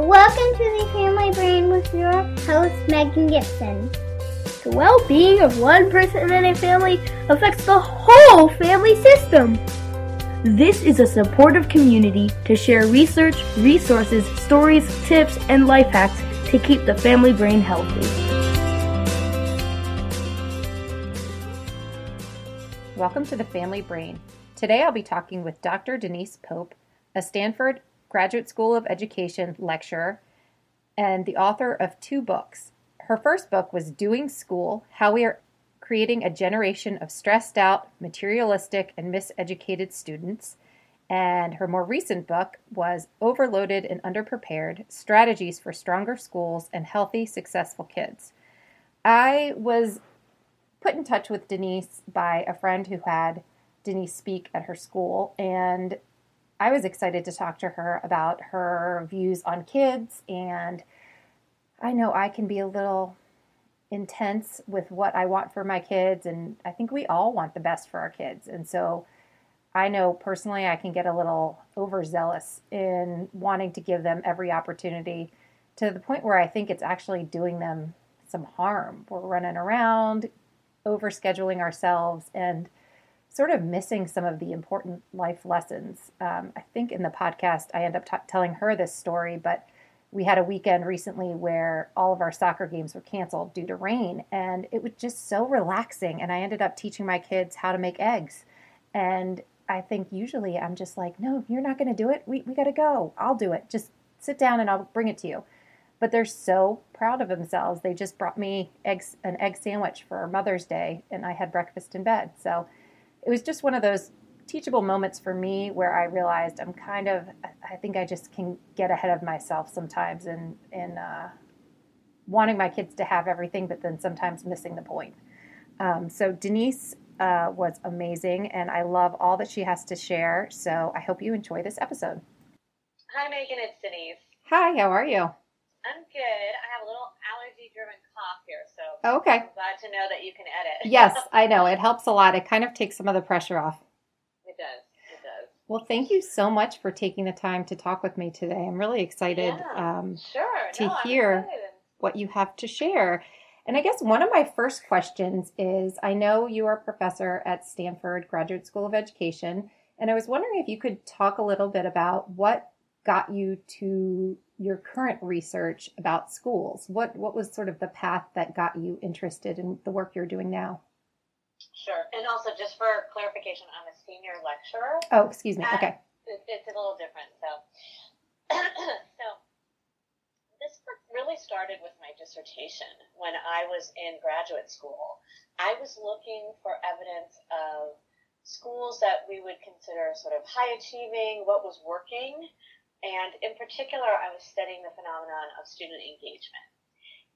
Welcome to the Family Brain with your host, Megan Gibson. The well-being of one person in a family affects the whole family system. This is a supportive community to share research, resources, stories, tips, and life hacks to keep the family brain healthy. Welcome to the Family Brain. Today I'll be talking with Dr. Denise Pope, a Stanford Graduate School of Education lecturer and the author of two books her first book was Doing School How We Are Creating a Generation of Stressed Out, Materialistic, and Miseducated Students. And her more recent book was Overloaded and Underprepared Strategies for Stronger Schools and Healthy, Successful Kids. I was put in touch with Denise by a friend who had Denise speak at her school, and I was excited to talk to her about her views on kids and I know I can be a little intense with what I want for my kids, and I think we all want the best for our kids. And so I know personally I can get a little overzealous in wanting to give them every opportunity to the point where I think it's actually doing them some harm. We're running around, overscheduling ourselves, and sort of missing some of the important life lessons. Um, I think in the podcast I end up t- telling her this story, but we had a weekend recently where all of our soccer games were canceled due to rain and it was just so relaxing and i ended up teaching my kids how to make eggs. And i think usually i'm just like no you're not going to do it. We, we got to go. I'll do it. Just sit down and i'll bring it to you. But they're so proud of themselves. They just brought me eggs an egg sandwich for mother's day and i had breakfast in bed. So it was just one of those teachable moments for me where I realized I'm kind of, I think I just can get ahead of myself sometimes in, in uh, wanting my kids to have everything, but then sometimes missing the point. Um, so Denise uh, was amazing, and I love all that she has to share. So I hope you enjoy this episode. Hi, Megan. It's Denise. Hi, how are you? I'm good. I have a little allergy cough here, so okay. I'm glad to know that you can edit. yes, I know. It helps a lot. It kind of takes some of the pressure off. It does. It does. Well, thank you so much for taking the time to talk with me today. I'm really excited Yeah, um, sure. to no, hear. what you have to share. And I guess one of my first questions is I know you are a professor at Stanford Graduate School of Education, and I was wondering if you could talk a little bit about what got you to your current research about schools. What what was sort of the path that got you interested in the work you're doing now? Sure. And also, just for clarification, I'm a senior lecturer. Oh, excuse me. Uh, Okay. It, it's a little different. So, so this work really started with my dissertation when I was in graduate school. I was looking for evidence of schools that we would consider sort of high achieving, what was working, and in particular, I was studying the phenomenon of student engagement.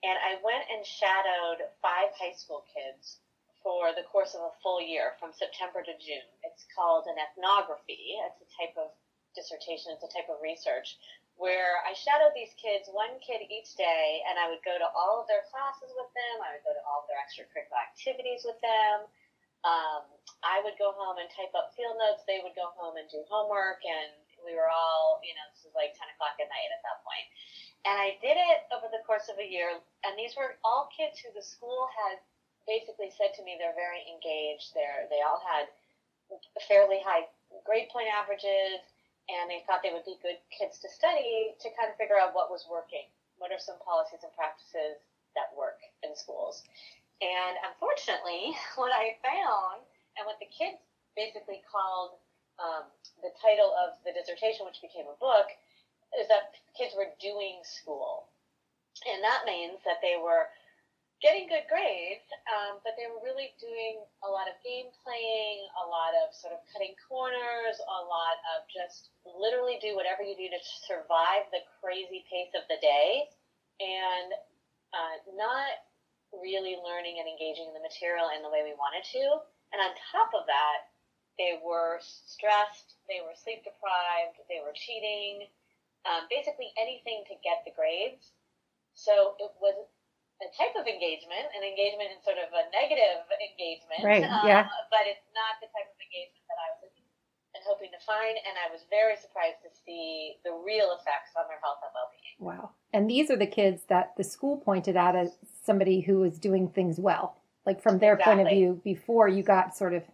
And I went and shadowed five high school kids for the course of a full year from September to June. It's called an ethnography. It's a type of dissertation, it's a type of research where I shadowed these kids, one kid each day, and I would go to all of their classes with them. I would go to all of their extracurricular activities with them. Um, I would go home and type up field notes. They would go home and do homework, and we were all, you know, this was like 10 o'clock at night at that point. And I did it over the course of a year, and these were all kids who the school had basically said to me they're very engaged. They're they all had fairly high grade point averages, and they thought they would be good kids to study to kind of figure out what was working. What are some policies and practices that work in schools? And unfortunately, what I found and what the kids basically called um, the title of the dissertation, which became a book, is that kids were doing school. And that means that they were getting good grades, um, but they were really doing a lot of game playing, a lot of sort of cutting corners, a lot of just literally do whatever you do to survive the crazy pace of the day, and uh, not really learning and engaging in the material in the way we wanted to. And on top of that, they were stressed, they were sleep deprived, they were cheating, um, basically anything to get the grades. So it was a type of engagement, an engagement in sort of a negative engagement. Right. Um, yeah. But it's not the type of engagement that I was looking and hoping to find. And I was very surprised to see the real effects on their health and well-being. Wow. And these are the kids that the school pointed out as somebody who was doing things well, like from their point of view before you got sort of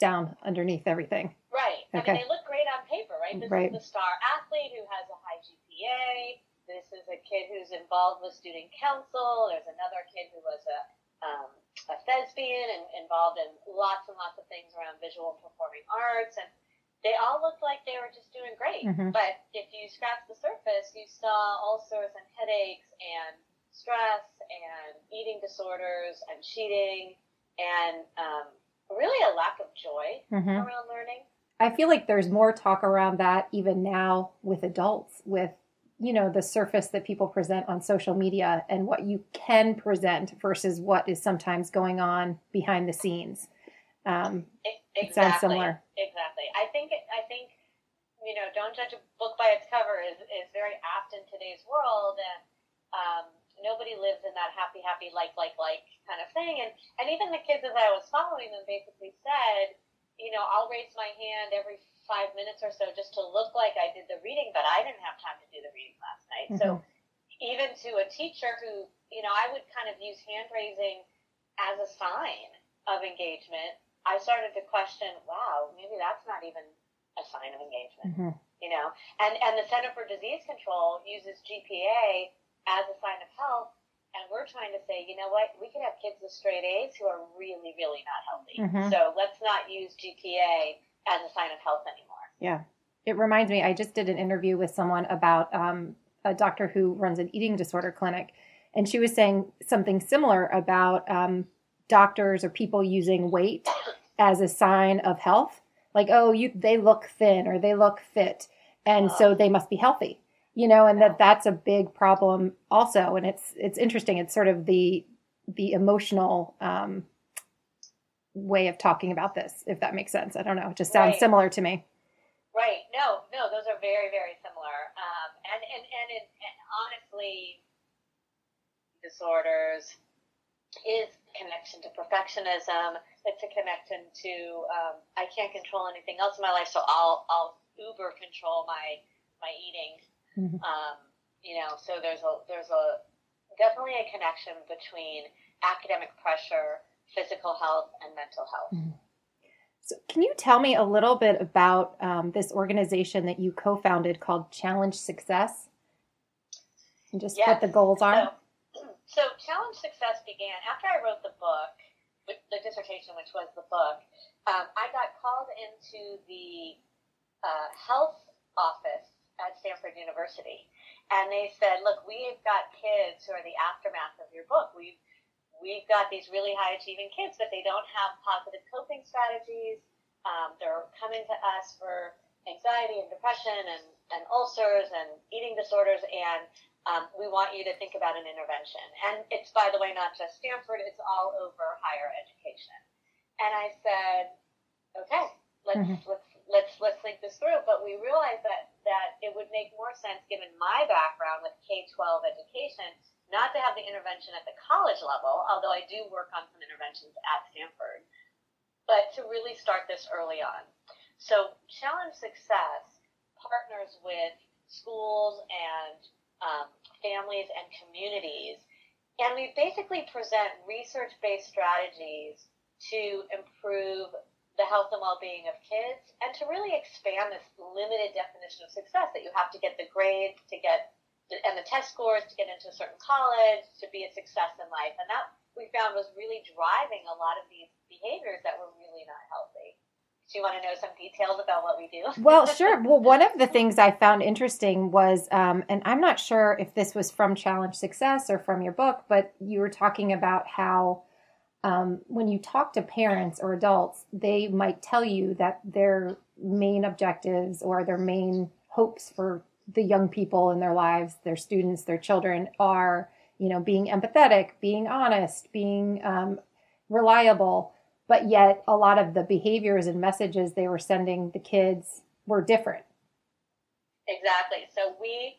down underneath everything. Right. I mean, they look great on paper, right? This Right. is the star athlete who has a high GPA. This is a kid who's involved with student council. There's another kid who was a um, a thespian and involved in lots and lots of things around visual and performing arts, and they all looked like they were just doing great. Mhm. But if you scratch the surface, you saw ulcers and headaches and stress and eating disorders and cheating and um, really a lack of joy hmm around learning. I feel like there's more talk around that even now with adults, with you know the surface that people present on social media and what you can present versus what is sometimes going on behind the scenes. Um, E- It sounds similar. Exactly. I think. I think. You know, don't judge a book by its cover is is very apt in today's world, and um, nobody lives in that happy, happy, like, like, like kind of thing. And and even the kids as I was following them basically said, you know, I'll raise my hand every five minutes or so just to look like I did the reading, but I didn't have time to do the reading last night. So even to a teacher who, you know, I would kind of use hand raising as a sign of engagement, I started to question, wow, maybe that's not even a sign of engagement, mhm. you know? And and the Center for Disease Control uses GPA as a sign of health, and we're trying to say, you know what, we could have kids with straight A's who are really, really not healthy. Mhm. So let's not use GPA as a sign of health anymore. Yeah. It reminds me, I just did an interview with someone about um, a doctor who runs an eating disorder clinic. And she was saying something similar about um, doctors or people using weight as a sign of health. Like, oh, you they look thin or they look fit. And so they must be healthy. You know, and that that's a big problem also. And it's it's interesting. It's sort of the the emotional um, way of talking about this, if that makes sense. I don't know. It just sounds Right. similar to me. Right. No, no, those are very, very similar. Um, and, and, and, it, and honestly, disorders is a connection to perfectionism. It's a connection to um, I can't control anything else in my life, so I'll I'll uber control my my eating. Mhm. Um, you know, so there's a there's a definitely a connection between academic pressure, physical health, and mental health. So, can you tell me a little bit about um, this organization that you co-founded called Challenge Success, and just what the goals are? So, so Challenge Success began after I wrote the book, the the dissertation, which was the book. Um, I got called into the uh, health office at Stanford University, and they said, "Look, we've got kids who are the aftermath of your book. We've we've got these really high achieving kids, but they don't have positive coping strategies. Um, they're coming to us for anxiety and depression and, and ulcers and eating disorders, and um, we want you to think about an intervention. And it's, by the way, not just Stanford, it's all over higher education. And I said, okay, let's, Mhm. let's, let's, let's think this through. But we realized that, that it would make more sense, given my background with K-12 education, not to have the intervention at the college level, although I do work on some interventions at Stanford, but to really start this early on. So Challenge Success partners with schools and um, families and communities, and we basically present research-based strategies to improve the health and well-being of kids and to really expand this limited definition of success that you have to get the grades to get and the test scores to get into a certain college to be a success in life and that we found was really driving a lot of these behaviors that were really not healthy do you want to know some details about what we do? well, sure. Well, one of the things I found interesting was, um, and I'm not sure if this was from Challenge Success or from your book, but you were talking about how um, when you talk to parents or adults, they might tell you that their main objectives or their main hopes for the young people in their lives, their students, their children, are you know being empathetic, being honest, being um, reliable but yet a lot of the behaviors and messages they were sending the kids were different. Exactly. So we,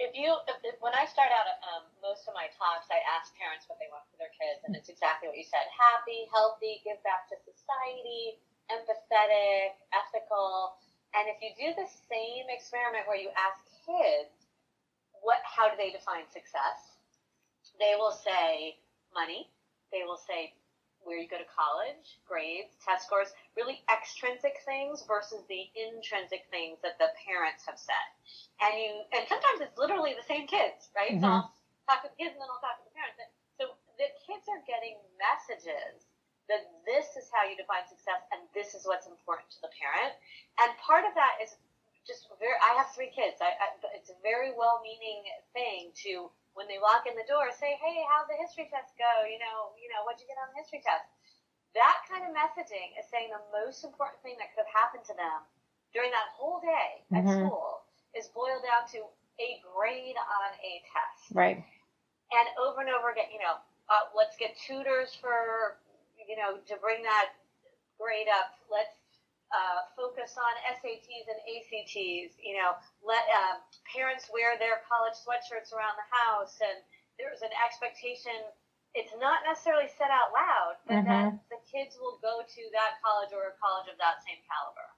if you, if, if, when I start out, um, most of my talks, I ask parents what they want for their kids, and it's exactly what you said: happy, healthy, give back to society, empathetic, ethical. And if you do the same experiment where you ask kids, what, how do they define success? They will say money. They will say where you go to college, grades, test scores, really extrinsic things versus the intrinsic things that the parents have said. And you, and sometimes it's literally the same kids, right? Mm-hmm. So I'll talk to the kids and then I'll talk to the parents. So the kids are getting messages that this is how you define success and this is what's important to the parent. And part of that is just very, I have three kids. I, I it's a very well-meaning thing to when they walk in the door, say, "Hey, how'd the history test go? You know, you know, what'd you get on the history test?" That kind of messaging is saying the most important thing that could have happened to them during that whole day at mm-hmm. school is boiled down to a grade on a test. Right. And over and over again, you know, uh, let's get tutors for, you know, to bring that grade up. Let's uh, focus on SATs and ACTs. You know, let um, parents wear their college sweatshirts around the house, and there's an expectation. It's not necessarily said out loud, but mm-hmm. that the kids will go to that college or a college of that same caliber.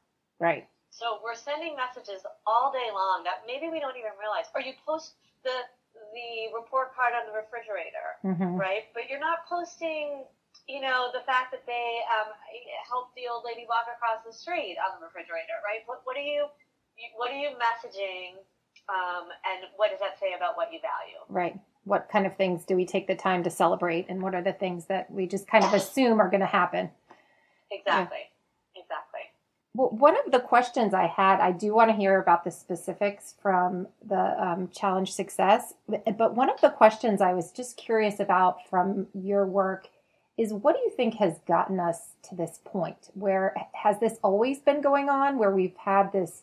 Right. So we're sending messages all day long that maybe we don't even realize. Or you post the the report card on the refrigerator, mm-hmm. right? But you're not posting you know, the fact that they um, helped the old lady walk across the street on the refrigerator, right? What, what are you, what are you messaging, um, and what does that say about what you value? Right. What kind of things do we take the time to celebrate, and what are the things that we just kind of assume are going to happen? Exactly. Yeah. Exactly. Well, one of the questions I had, I do want to hear about the specifics from the um, challenge success, but one of the questions I was just curious about from your work is what do you think has gotten us to this point? Where has this always been going on where we've had this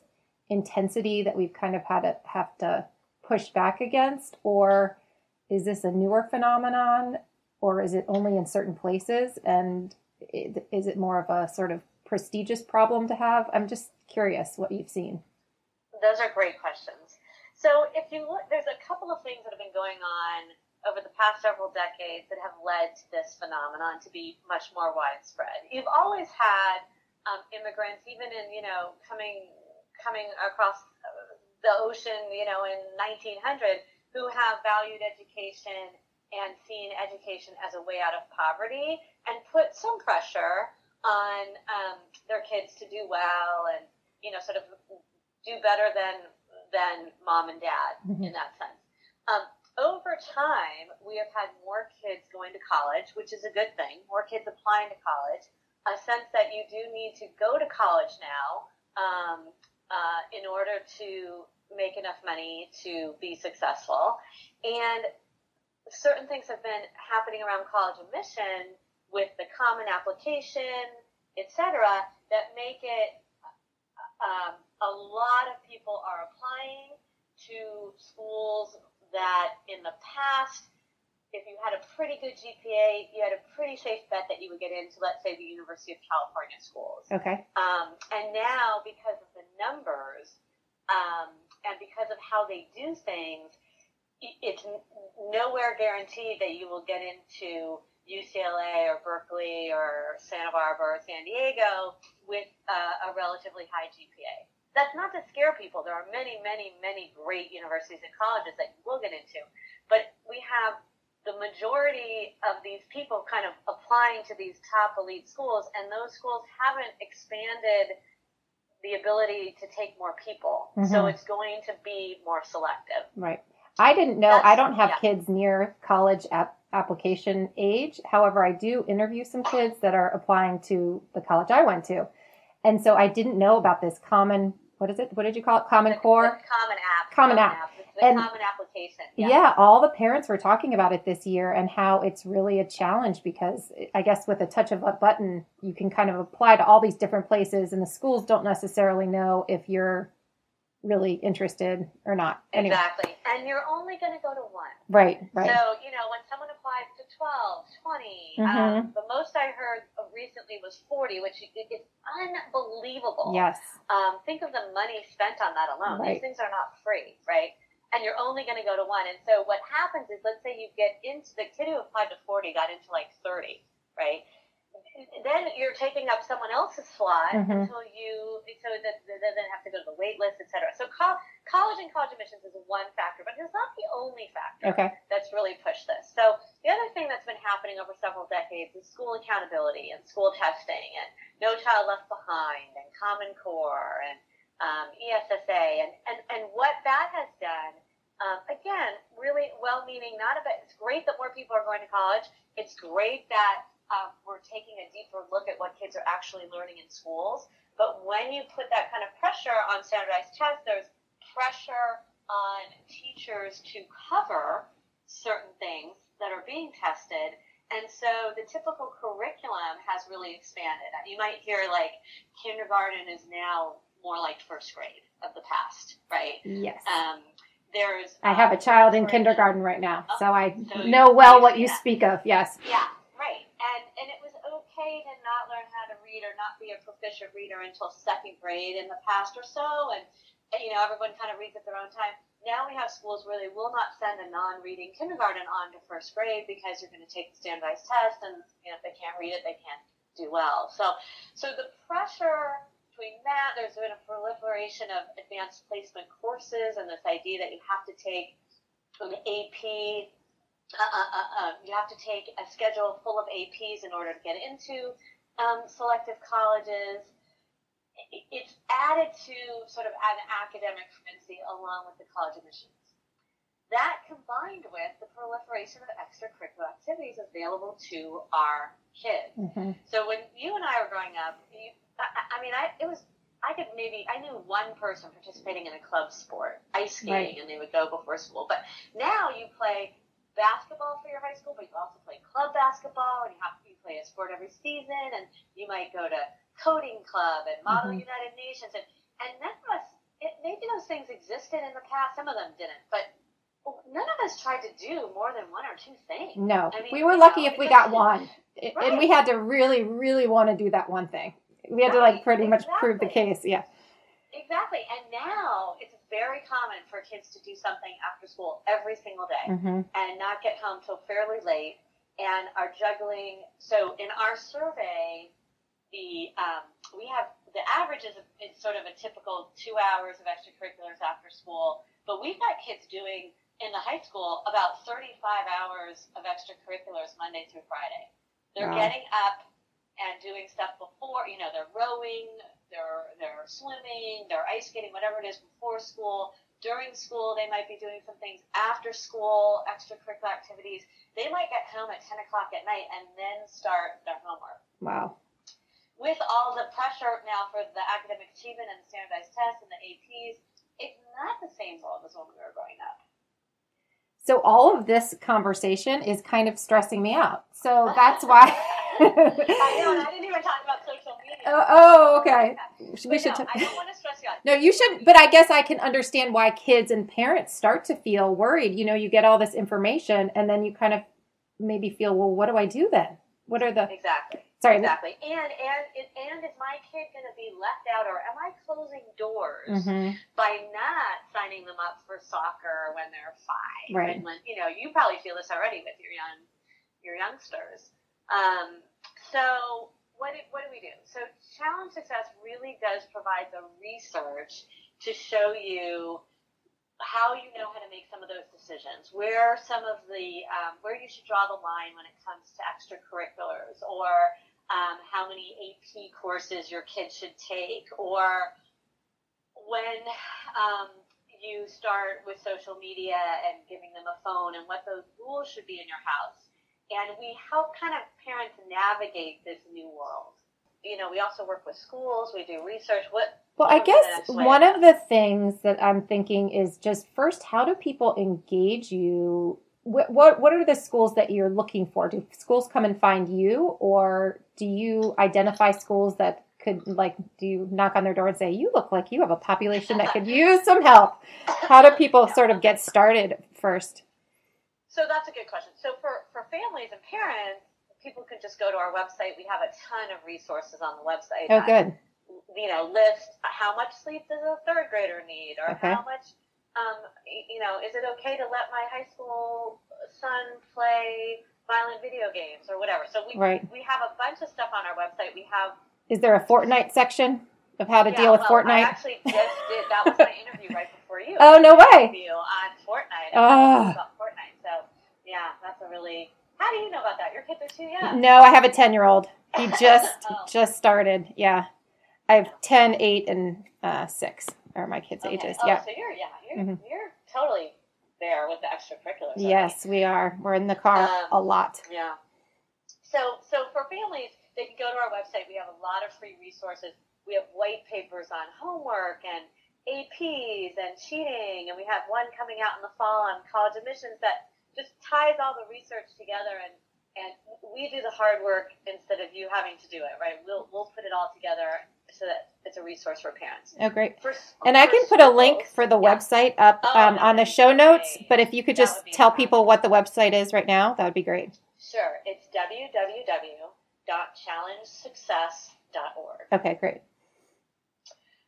intensity that we've kind of had to have to push back against? Or is this a newer phenomenon or is it only in certain places? And is it more of a sort of prestigious problem to have? I'm just curious what you've seen. Those are great questions. So if you look there's a couple of things that have been going on over the past several decades that have led to this phenomenon to be much more widespread. You've always had um, immigrants, even in you know coming coming across the ocean, you know, in 1900, who have valued education and seen education as a way out of poverty and put some pressure on um, their kids to do well and you know sort of do better than than mom and dad mm-hmm. in that sense. Um, over time, we have had more kids going to college, which is a good thing, more kids applying to college, a sense that you do need to go to college now um, uh, in order to make enough money to be successful. And certain things have been happening around college admission with the common application, etc., that make it um, a lot of people are applying to schools that in the past, if you had a pretty good GPA, you had a pretty safe bet that you would get into, let's say, the University of California schools. Okay. Um, and now, because of the numbers um, and because of how they do things, it's nowhere guaranteed that you will get into UCLA or Berkeley or Santa Barbara or San Diego with uh, a relatively high GPA that's not to scare people. There are many, many, many great universities and colleges that you will get into, but we have the majority of these people kind of applying to these top elite schools, and those schools haven't expanded the ability to take more people. So Mhm. it's going to be more selective. Right. I didn't know. That's- I don't have yeah. kids near college app- application age. However, I do interview some kids that are applying to the college I went to. And so I didn't know about this common, what is it? What did you call it? Common The- Core? the common app. Common app. The, the And- common application. Yeah. all the parents were talking about it this year and how it's really a challenge because I guess with a touch of a button, you can kind of apply to all these different places, and the schools don't necessarily know if you're really interested or not. Anyway, Exactly. And you're only going to go to one. right, right. So, you know, when someone applies to 12, 20, Mhm. um, the most I heard recently was 40, which is unbelievable. yes. Um, think of the money spent on that alone. Right. These things are not free, right? And you're only going to go to one. And so what happens is, let's say you get into the kid who applied to 40 got into like 30, right? Then you're taking up someone else's slot Mhm. until you, so that they then have to go to the wait list, et cetera. So co- college and college admissions is one factor, but it's not the only factor Okay. that's really pushed this. So the other thing that's been happening over several decades is school accountability and school testing and No Child Left Behind and Common Core and um, ESSA and, and, and what that has done. Um, again, really well-meaning. Not about. It's great that more people are going to college. It's great that um, we're taking a deeper look at what kids are actually learning in schools. But when you put that kind of pressure on standardized tests, there's pressure on teachers to cover certain things that are being tested. And so the typical curriculum has really expanded. You might hear like kindergarten is now more like first grade of the past, right? Yes. Um, there's I have a child in kindergarten right now, so I So know well what you that. speak of. Yes. Yeah, okay to not learn how to read or not be a proficient reader until second grade in the past or so, and you know everyone kind of reads at their own time. Now we have schools where they will not send a non-reading kindergarten on to first grade because you're going to take the standardized test, and you know, if they can't read it, they can't do well. So, so the pressure between that, there's been a proliferation of advanced placement courses, and this idea that you have to take an AP uh, uh, uh, you have to take a schedule full of APs in order to get into um, selective colleges. It's added to sort of an academic frenzy along with the college admissions. That combined with the proliferation of extracurricular activities available to our kids. hmm So when you and I were growing up, you, I, I mean, I it was I could maybe I knew one person participating in a club sport, ice skating, Right. and they would go before school. But now you play basketball for your high school, but you also play club basketball, and you have to you play a sport every season, and you might go to coding club and Model Mhm. United Nations, and and none of us. It, maybe those things existed in the past. Some of them didn't, but none of us tried to do more than one or two things. No, I mean, we were lucky know, if we got one, I- and we had to really, really want to do that one thing. We had to like Right, pretty much prove the case. Yeah. Exactly. And now it's very common for kids to do something after school every single day hmm and not get home till fairly late and are juggling. So in our survey, the um, we have the average is, is sort of a typical two hours of extracurriculars after school, but we've got kids doing in the high school about 35 hours of extracurriculars Monday through Friday. They're Wow. getting up and doing stuff before, you know, they're rowing, they're they're swimming, they're ice skating, whatever it is before school. During school, they might be doing some things after school, extracurricular activities. They might get home at 10 o'clock at night and then start their homework. Wow. With all the pressure now for the academic achievement and the standardized tests and the APs, it's not the same world as when we were growing up. So all of this conversation is kind of stressing me out. So that's why. I know, and I didn't even talk about social media. oh, oh, okay. We But should. no, t- I don't want to stress you out. No, you should, but I guess I can understand why kids and parents start to feel worried. You know, you get all this information and then you kind of maybe feel, well, what do I do then? What are the, Exactly. sorry, Exactly. And and and is my kid going to be left out, or am I closing doors Mhm. by not signing them up for soccer when they're five? Right. And when, you know, you probably feel this already with your young your youngsters. Um, so what do, what do we do? So challenge success really does provide the research to show you how you know how to make some of those decisions, where some of the um, where you should draw the line when it comes to extracurriculars, or um, how many AP courses your kids should take, or when um, you start with social media and giving them a phone, and what those rules should be in your house. And we help kind of parents navigate this new world. You know, we also work with schools. We do research. What well, I guess one of the things that I'm thinking is just first, how do people engage you? What, what what are the schools that you're looking for? Do schools come and find you, or do you identify schools that could like do you knock on their door and say you look like you have a population that could use some help? How do people sort of get started first? So that's a good question. So for for families and parents, people can just go to our website. We have a ton of resources on the website. Oh, good you know, list how much sleep does a third grader need, or okay. how much, um, you know, is it okay to let my high school son play violent video games or whatever. So we right. we have a bunch of stuff on our website. We have. Is there a Fortnite section of how to yeah, deal with well, Fortnite? I actually just did. That was my interview right before you. Oh no way! Interview on Fortnite. Oh. About Fortnite. So yeah, that's a really. How do you know about that? Your kids are too young. No, I have a ten year old. He just oh. just started. Yeah. I have 10, 8, and uh, 6 are my kids' okay. ages. Oh, yeah. So you're, yeah, you're, mm-hmm. you're totally there with the extracurriculars. Yes, we are. We're in the car um, a lot. Yeah. So, so for families, they can go to our website. We have a lot of free resources. We have white papers on homework and APs and cheating, and we have one coming out in the fall on college admissions that just ties all the research together and and we do the hard work instead of you having to do it, right? We'll we'll put it all together so that it's a resource for parents. Oh, great. For, and I can put a link for the yeah. website up oh, um, on the show notes, but if you could just tell fun. people what the website is right now, that would be great. Sure. It's www.challengesuccess.org. Okay, great.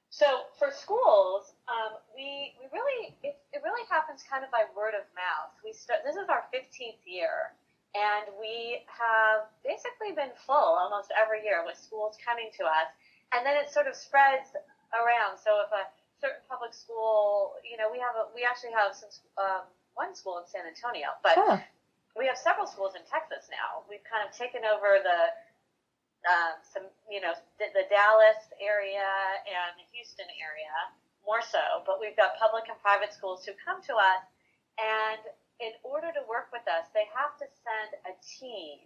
So for schools, um, we, we really, it, it really happens kind of by word of mouth. We start, this is our 15th year and we have basically been full almost every year with schools coming to us and then it sort of spreads around. So if a certain public school, you know, we have a, we actually have some um, one school in San Antonio, but huh. we have several schools in Texas now. We've kind of taken over the um, some, you know, the, the Dallas area and the Houston area more so, but we've got public and private schools who come to us, and in order to work with us, they have to send a team.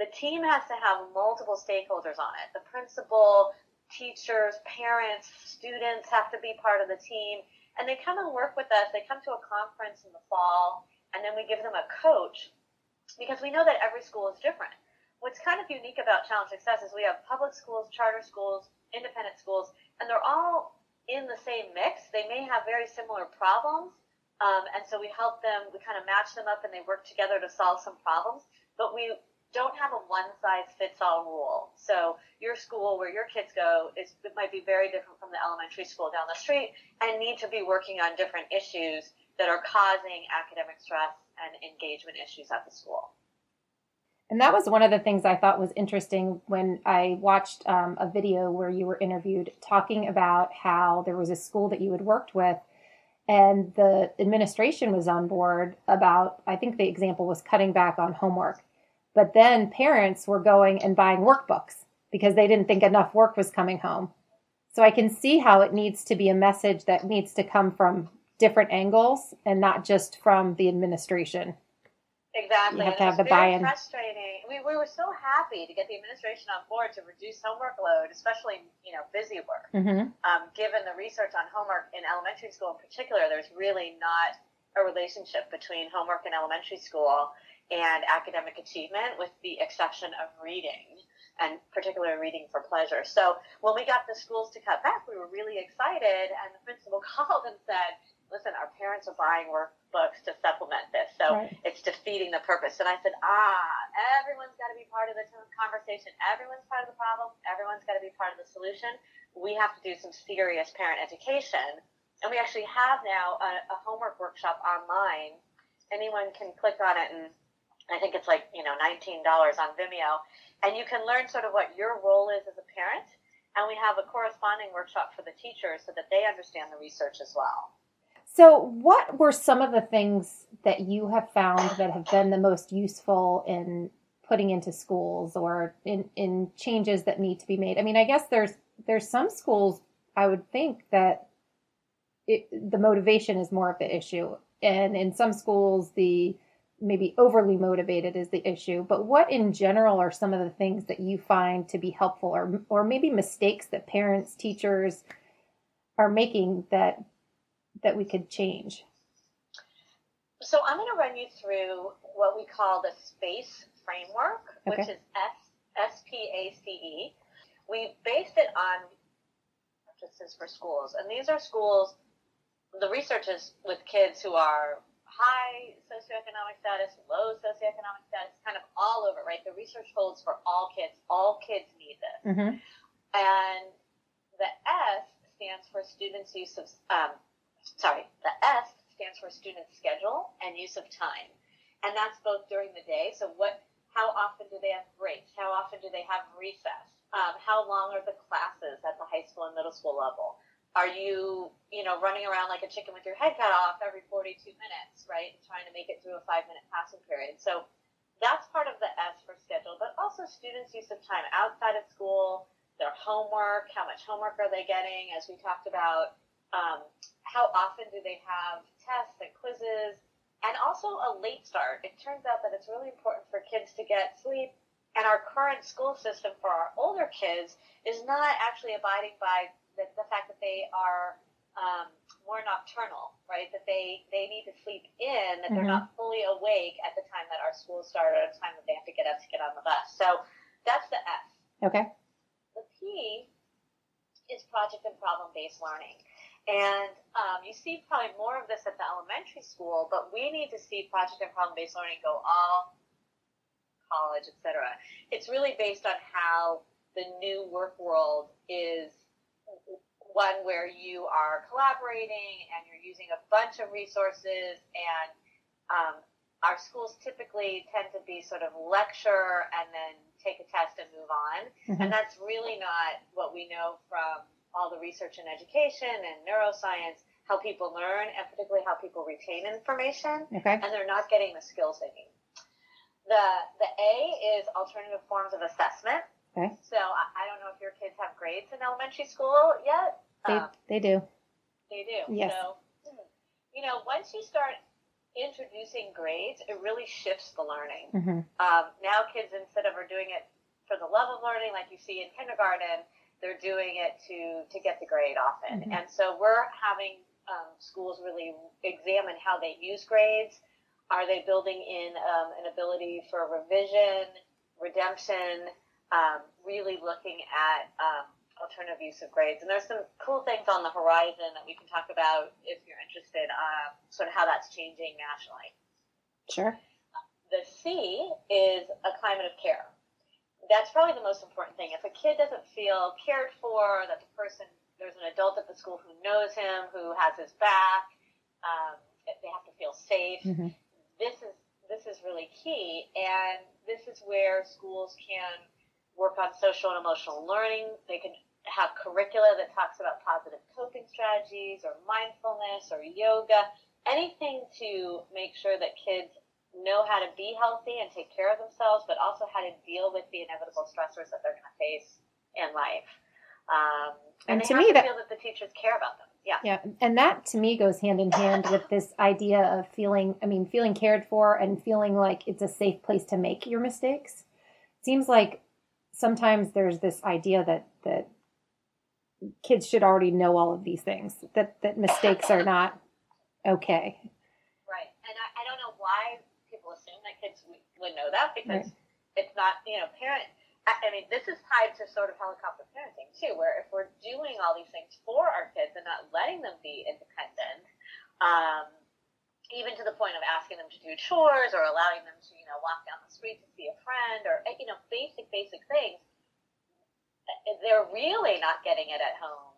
The team has to have multiple stakeholders on it. The principal, teachers, parents, students have to be part of the team. And they come and work with us. They come to a conference in the fall, and then we give them a coach because we know that every school is different. What's kind of unique about Challenge Success is we have public schools, charter schools, independent schools, and they're all in the same mix. They may have very similar problems, um, and so we help them, we kind of match them up and they work together to solve some problems. But we don't have a one size fits all rule. So your school where your kids go is it might be very different from the elementary school down the street and need to be working on different issues that are causing academic stress and engagement issues at the school. And that was one of the things I thought was interesting when I watched um, a video where you were interviewed talking about how there was a school that you had worked with and the administration was on board about, I think the example was cutting back on homework. But then parents were going and buying workbooks because they didn't think enough work was coming home. So I can see how it needs to be a message that needs to come from different angles and not just from the administration. Exactly. You have to have the buy-in. Frustrating. We, we were so happy to get the administration on board to reduce homework load, especially you know busy work. Mm-hmm. Um, given the research on homework in elementary school in particular, there's really not a relationship between homework in elementary school and academic achievement, with the exception of reading, and particularly reading for pleasure. So when we got the schools to cut back, we were really excited, and the principal called and said, listen, our parents are buying workbooks to supplement this, so right. it's defeating the purpose. And I said, ah, everyone's got to be part of the conversation. Everyone's part of the problem. Everyone's got to be part of the solution. We have to do some serious parent education. And we actually have now a, a homework workshop online. Anyone can click on it and I think it's like, you know, $19 on Vimeo. And you can learn sort of what your role is as a parent. And we have a corresponding workshop for the teachers so that they understand the research as well. So, what were some of the things that you have found that have been the most useful in putting into schools or in, in changes that need to be made? I mean, I guess there's there's some schools I would think that it, the motivation is more of the issue, and in some schools the maybe overly motivated is the issue. But what in general are some of the things that you find to be helpful, or or maybe mistakes that parents, teachers are making that that we could change? So I'm going to run you through what we call the SPACE framework, okay. which is S S P A C E. We based it on practices for schools, and these are schools. The research is with kids who are high socioeconomic status, low socioeconomic status, kind of all over, right? The research holds for all kids. All kids need this. Mm-hmm. And the S stands for students' use of um, sorry, the S stands for student schedule and use of time. And that's both during the day. So what, how often do they have breaks? How often do they have recess? Um, how long are the classes at the high school and middle school level? Are you, you know, running around like a chicken with your head cut off every 42 minutes, right? Trying to make it through a five minute passing period. So that's part of the S for schedule, but also students' use of time outside of school, their homework, how much homework are they getting, as we talked about, um, how often do they have tests and quizzes, and also a late start. It turns out that it's really important for kids to get sleep, and our current school system for our older kids is not actually abiding by the, the fact that they are um, more nocturnal, right? That they, they need to sleep in, that mm-hmm. they're not fully awake at the time that our schools start or at the time that they have to get up to get on the bus. So that's the S. Okay. The P is project and problem based learning. And um, you see probably more of this at the elementary school, but we need to see project and problem-based learning go all college, etc. It's really based on how the new work world is one where you are collaborating and you're using a bunch of resources and um, our schools typically tend to be sort of lecture and then take a test and move on. Mm-hmm. And that's really not what we know from all the research in education and neuroscience, how people learn, and particularly how people retain information. Okay. And they're not getting the skills they need. The the A is alternative forms of assessment. Okay. So I, I don't know if your kids have grades in elementary school yet. They, um, they do. They do. Yes. So, you know, once you start introducing grades, it really shifts the learning. Mm-hmm. Um, now kids, instead of are doing it for the love of learning, like you see in kindergarten, they're doing it to to get the grade often. Mm-hmm. And so we're having um, schools really examine how they use grades. Are they building in um, an ability for revision, redemption, um, really looking at um, alternative use of grades? And there's some cool things on the horizon that we can talk about if you're interested, um, sort of how that's changing nationally. Sure. The C is a climate of care that's probably the most important thing. If a kid doesn't feel cared for, that the person, there's an adult at the school who knows him, who has his back, um, they have to feel safe. Mm-hmm. This is this is really key, and this is where schools can work on social and emotional learning. They can have curricula that talks about positive coping strategies or mindfulness or yoga, anything to make sure that kids know how to be healthy and take care of themselves, but also how to deal with the inevitable stressors that they're going to face in life. Um, and, and to me, to that feel that the teachers care about them. Yeah. Yeah. And that to me goes hand in hand with this idea of feeling, I mean, feeling cared for and feeling like it's a safe place to make your mistakes. It seems like sometimes there's this idea that, that kids should already know all of these things, that, that mistakes are not okay. Right. And I, I don't know why kids would know that because right. it's not, you know, parent. I mean, this is tied to sort of helicopter parenting too, where if we're doing all these things for our kids and not letting them be independent, um, even to the point of asking them to do chores or allowing them to, you know, walk down the street to see a friend or, you know, basic, basic things, eh, they're really not getting it at home.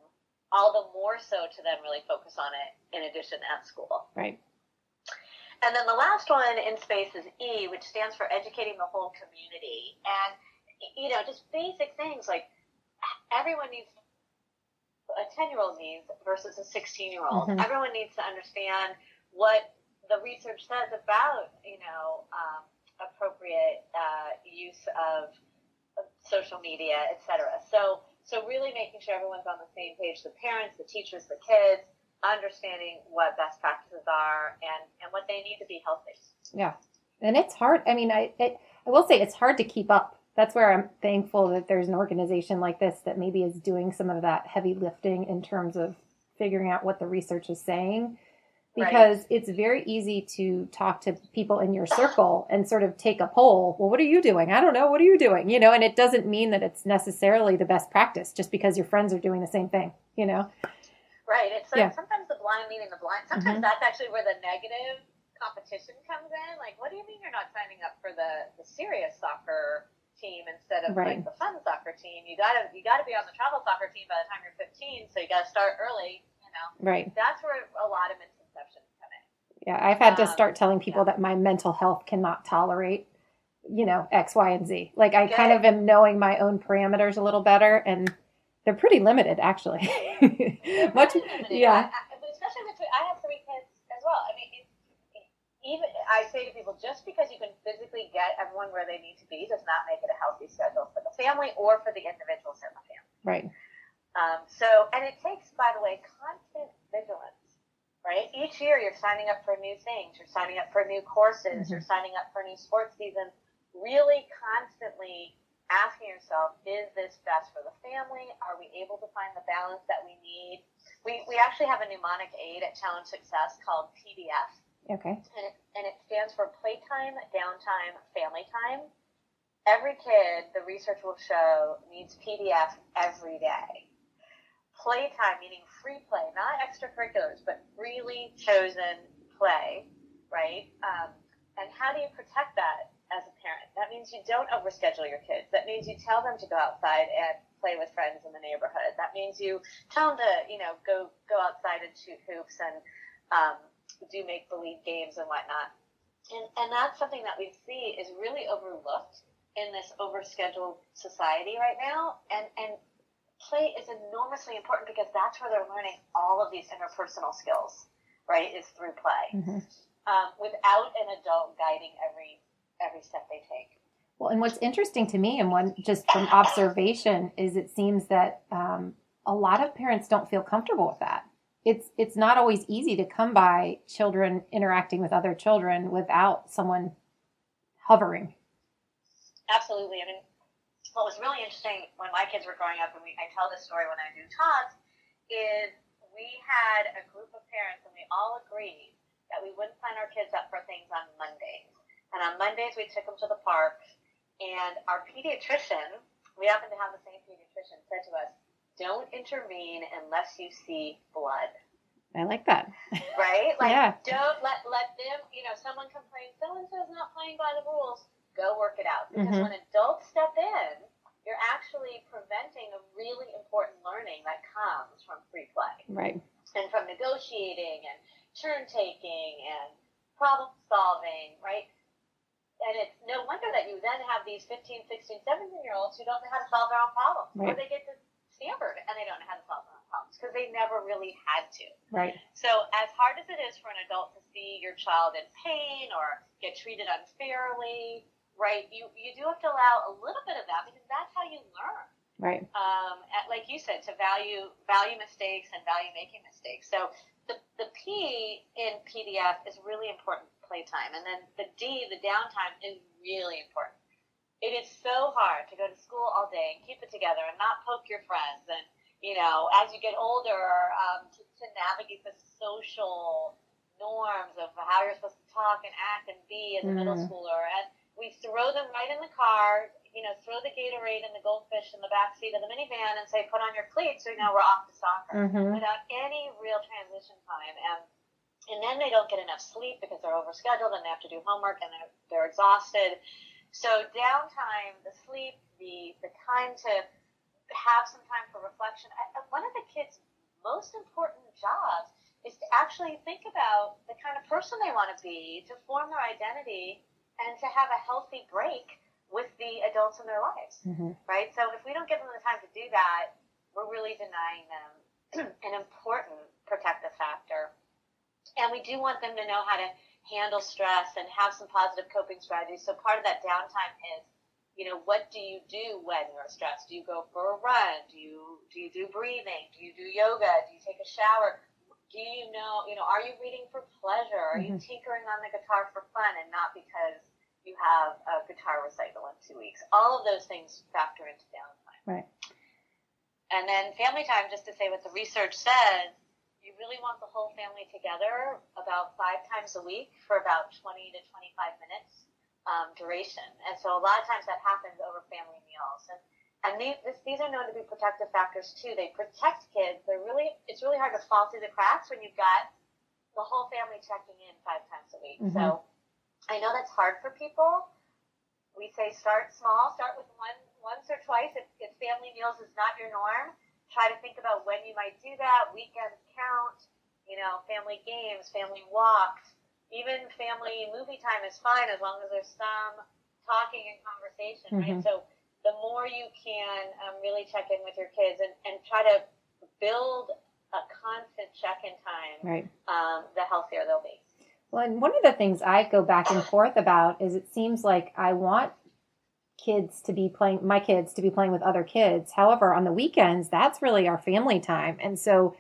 All the more so to then really focus on it in addition at school. Right. And then the last one in space is E, which stands for educating the whole community. And, you know, just basic things like everyone needs a 10 year old needs versus a 16 year old. Mhm. Everyone needs to understand what the research says about, you know, um, appropriate uh, use of, of social media, et cetera. So, so really making sure everyone's on the same page, the parents, the teachers, the kids, understanding what best practices are and, and what they need to be healthy. Yeah. And it's hard. I mean, I, it, I will say it's hard to keep up. That's where I'm thankful that there's an organization like this that maybe is doing some of that heavy lifting in terms of figuring out what the research is saying. Right. Because it's very easy to talk to people in your circle and sort of take a poll. Well, what are you doing? I don't know. What are you doing? You know, and it doesn't mean that it's necessarily the best practice just because your friends are doing the same thing, you know? Right. It's Yeah. sometimes the blind leading the blind. Sometimes Mhm. that's actually where the negative competition comes in. Like, what do you mean you're not signing up for the, the serious soccer team instead of Right. like the fun soccer team? You gotta you gotta be on the travel soccer team by the time you're 15, so you gotta start early. You know, Right. that's where a lot of misconceptions come in. Yeah, I've had to Um, start telling people yeah. that my mental health cannot tolerate, you know, X, Y, and Z. Like I Good. kind of am knowing my own parameters a little better, and they're pretty limited, actually. Much, limited. yeah, I, I, especially with I have three kids as well. I mean, it, even I say to people, just because you can physically get everyone where they need to be does not make it a healthy schedule for the family or for the individuals in the family. right, Um, so, and it takes, by the way, constant vigilance, right? Each year you're signing up for new things, you're signing up for new courses, you're signing up for new sports seasons. Really constantly asking yourself, is this best for the family? Are we able to find the balance that we need? We, we actually have a mnemonic aid at Challenge Success called PDF okay, and it, and it stands for playtime, downtime, family time. Every kid, the research will show, needs PDF every day. Playtime, meaning free play, not extracurriculars, but freely chosen play, right? Um, and how do you protect that as a parent? That means you don't overschedule your kids. That means you tell them to go outside and play with friends in the neighborhood. That means you tell them to, you know, go go outside and shoot hoops and um, do make believe games and whatnot. And, and that's something that we see is really overlooked in this overscheduled society right now. And, and play is enormously important because that's where they're learning all of these interpersonal skills, right? Is through play hmm um, without an adult guiding every every step they take. Well, and what's interesting to me, and one just from observation, is it seems that um, a lot of parents don't feel comfortable with that. It's it's not always easy to come by children interacting with other children without someone hovering. Absolutely. I mean, what was really interesting when my kids were growing up, and we, I tell this story when I do talks, is we had a group of parents, and we all agreed that we wouldn't sign our kids up for things on Mondays. And on Mondays, we took them to the park, and our pediatrician, we happen to have the same pediatrician, said to us, "Don't intervene unless you see blood." I like that. right? Like, Yeah. don't let let them. You know, someone complains, so and so's not playing by the rules. Go work it out because Mhm. when adults step in, you're actually preventing a really important learning that comes from free play Right. and from negotiating and turn taking and problem solving, right? And it's no wonder that you then have these 15, 16, 17 year olds who don't know how to solve their own problems. Or they get to Stanford and they don't know how to solve their own problems because they never really had to. Right. So, as hard as it is for an adult to see your child in pain or get treated unfairly, right, you, you do have to allow a little bit of that because that's how you learn. Right. Um, at, like you said, to value value mistakes and value making mistakes. So, the, the P in PDF is really important playtime. And then the D, the downtime, is really important. It is so hard to go to school all day and keep it together and not poke your friends and you know, as you get older, um, to, to navigate the social norms of how you're supposed to talk and act and be as a middle Mhm. schooler. And we throw them right in the car, you know, throw the Gatorade and the goldfish in the back seat of the minivan and say, put on your cleats, so now we're off to soccer hmm without any real transition time. And and then they don't get enough sleep because they're overscheduled and they have to do homework and they're, they're exhausted. So downtime, the sleep, the the time to have some time for reflection. I, one of the kids' most important jobs is to actually think about the kind of person they want to be, to form their identity, and to have a healthy break with the adults in their lives hmm right? So if we don't give them the time to do that, we're really denying them an important protective factor. And we do want them to know how to handle stress and have some positive coping strategies. So part of that downtime is, you know, what do you do when you're stressed? Do you go for a run? Do you do you do breathing? Do you do yoga? Do you take a shower? Do you know, you know, are you reading for pleasure? Are you mm-hmm. tinkering on the guitar for fun and not because you have a guitar recital in two weeks? All of those things factor into downtime. Right. And then family time, just to say what the research says, really want the whole family together about five times a week for about 20 to 25 minutes um, duration. And so a lot of times that happens over family meals. And and these, this, these are known to be protective factors too. They protect kids. They're really, it's really hard to fall through the cracks when you've got the whole family checking in five times a week. Mhm. So I know that's hard for people. We say start small, start with one, once or twice. If, if family meals is not your norm, try to think about when you might do that. Weekends count, you know, family games, family walks, even family movie time is fine as long as there's some talking and conversation, right? Mhm. So the more you can um, really check in with your kids and, and try to build a constant check-in time, Right. um, the healthier they'll be. Well, and one of the things I go back and forth about is it seems like I want kids to be playing, my kids to be playing with other kids. However, on the weekends, that's really our family time. And so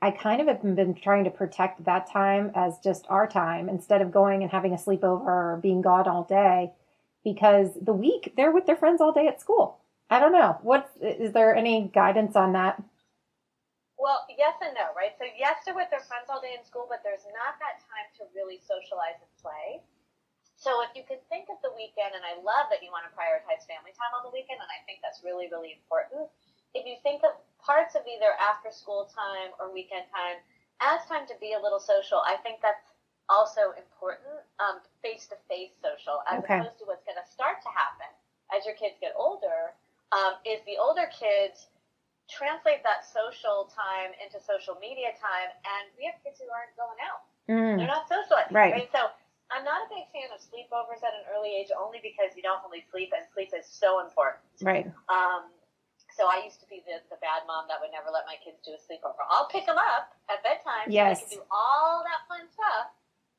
I kind of have been trying to protect that time as just our time instead of going and having a sleepover or being gone all day because the week they're with their friends all day at school. I don't know. What is there any guidance on that? Well, yes and no, right? So yes, they're with their friends all day in school, but there's not that time to really socialize and play. So if you can think of the weekend, and I love that you want to prioritize family time on the weekend, and I think that's really, really important. If you think of parts of either after school time or weekend time as time to be a little social, I think that's also important. Face to face social, as Okay. opposed to what's going to start to happen as your kids get older, um, is the older kids translate that social time into social media time, and we have kids who aren't going out. They're Mm, not socializing, Right. So I'm not a big fan of sleepovers at an early age, only because you don't really sleep, and sleep is so important. right. Um, so I used to be the, the bad mom that would never let my kids do a sleepover. I'll pick them up at bedtime, Yes. so they can do all that fun stuff.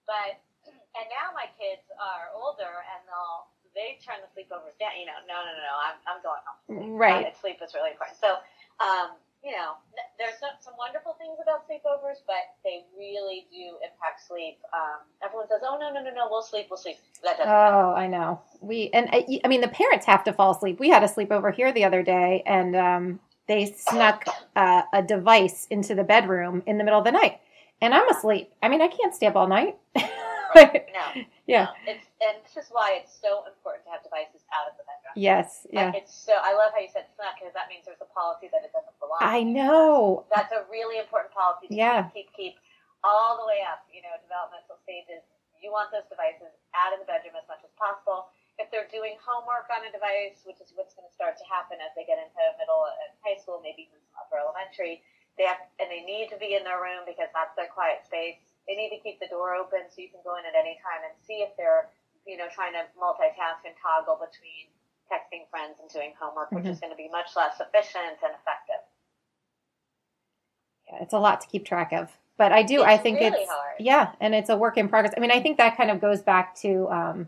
But and now my kids are older, and they'll they turn the sleepovers down. You know, no, no, no, no. I'm I'm going home. Right. Uh, sleep is really important. So, um, you know, there's some, wonderful things about sleepovers, but they really do impact sleep. Um, everyone says, "Oh no, no, no, no, we'll sleep, we'll sleep." That doesn't. happen. Oh, I know. We and I, I mean the parents have to fall asleep. We had a sleepover here the other day, and um, they snuck uh, a device into the bedroom in the middle of the night, and I'm asleep. I mean, I can't stay up all night. no, yeah. no. It's and this is why it's so important to have devices out of the bedroom. Yes. Yeah. Like, It's so. I love how you said snuck because that means there's a policy that it doesn't belong. I know. That's a really important policy to Yeah. keep, keep, keep all the way up, you know, developmental stages. You want those devices out of the bedroom as much as possible. If they're doing homework on a device, which is what's going to start to happen as they get into middle and high school, maybe even some upper elementary, they have, and they need to be in their room because that's their quiet space. They need to keep the door open so you can go in at any time and see if they're, you know, trying to multitask and toggle between texting friends and doing homework, which is going to be much less efficient and effective. Yeah, it's a lot to keep track of. But I do. I think really it's hard. yeah, and it's a work in progress. I mean, I think that kind of goes back to um,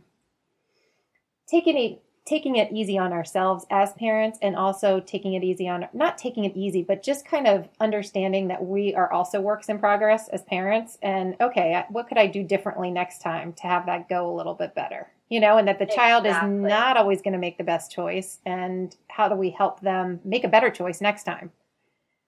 taking taking it easy on ourselves as parents, and also taking it easy on not taking it easy, but just kind of understanding that we are also works in progress as parents. And okay, what could I do differently next time to have that go a little bit better? You know, and that the child is not always going to make the best choice. And how do we help them make a better choice next time?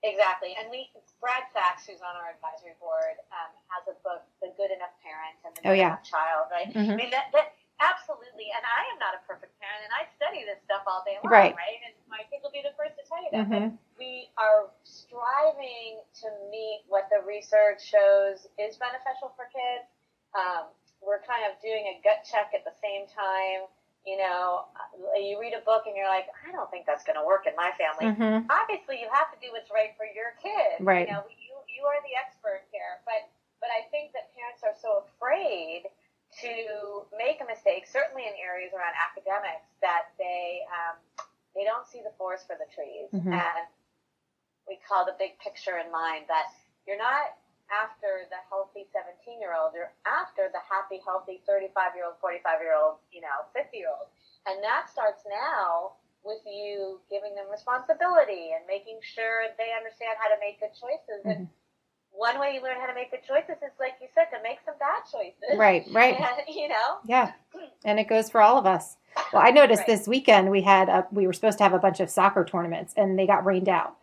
Exactly. And we, Brad Sachs, who's on our advisory board, um, has a book, The Good Enough Parent and the Oh, Good yeah. Enough Child, right? Mhm. I mean, that, that absolutely, and I am not a perfect parent, and I study this stuff all day long, Right. right? And my kids will be the first to tell you that. Mhm. But we are striving to meet what the research shows is beneficial for kids. Um, we're kind of doing a gut check at the same time. You know, you read a book and you're like, I don't think that's going to work in my family Mhm. obviously you have to do what's right for your kid. Right. You know, you you are the expert here, but but I think that parents are so afraid to make a mistake, certainly in areas around academics, that they um, they don't see the forest for the trees, Mhm. and we call the big picture in mind that you're not after the healthy 17 year old, you're after the happy, healthy 35 year old, 45 year old, you know, 50 year old. And that starts now with you giving them responsibility and making sure they understand how to make good choices. Mm-hmm. And one way you learn how to make good choices is, like you said, to make some bad choices. Right, right. And, you know? Yeah. And it goes for all of us. Well, I noticed right. this weekend we had a, we were supposed to have a bunch of soccer tournaments and they got rained out.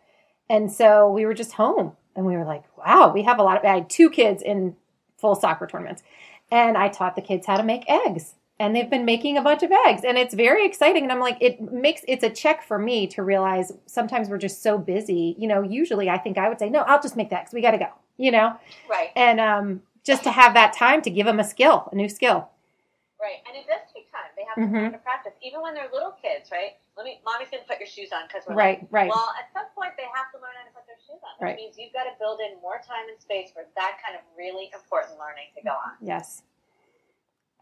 And so we were just home and we were like, wow, we have a lot of, I had two kids in full soccer tournaments. And I taught the kids how to make eggs. And they've been making a bunch of eggs. And it's very exciting. And I'm like, it makes, it's a check for me to realize sometimes we're just so busy. You know, usually I think I would say, no, I'll just make that because We got to go, you know? Right. And um, just to have that time to give them a skill, a new skill. Right. And it does take time. They have mm-hmm. time to practice, even when they're little kids, right? Let me, mommy's going to put your shoes on because we're right, like, right. Well, at some point they have to learn how to put their shoes on, which right. means you've got to build in more time and space for that kind of really important learning to go on. Yes.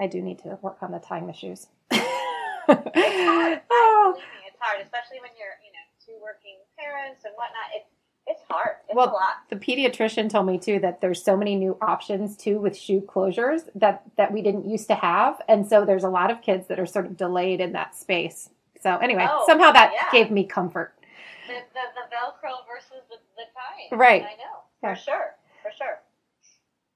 I do need to work on the tying the shoes. it's hard. oh. It's hard, especially when you're, you know, two working parents and whatnot. It's it's hard. It's well, the pediatrician told me too that there's so many new options too with shoe closures that that we didn't used to have, and so there's a lot of kids that are sort of delayed in that space. So anyway, oh, somehow that yeah. gave me comfort. The, the, the Velcro versus the, the tying. Right. I know for yeah. sure, for sure.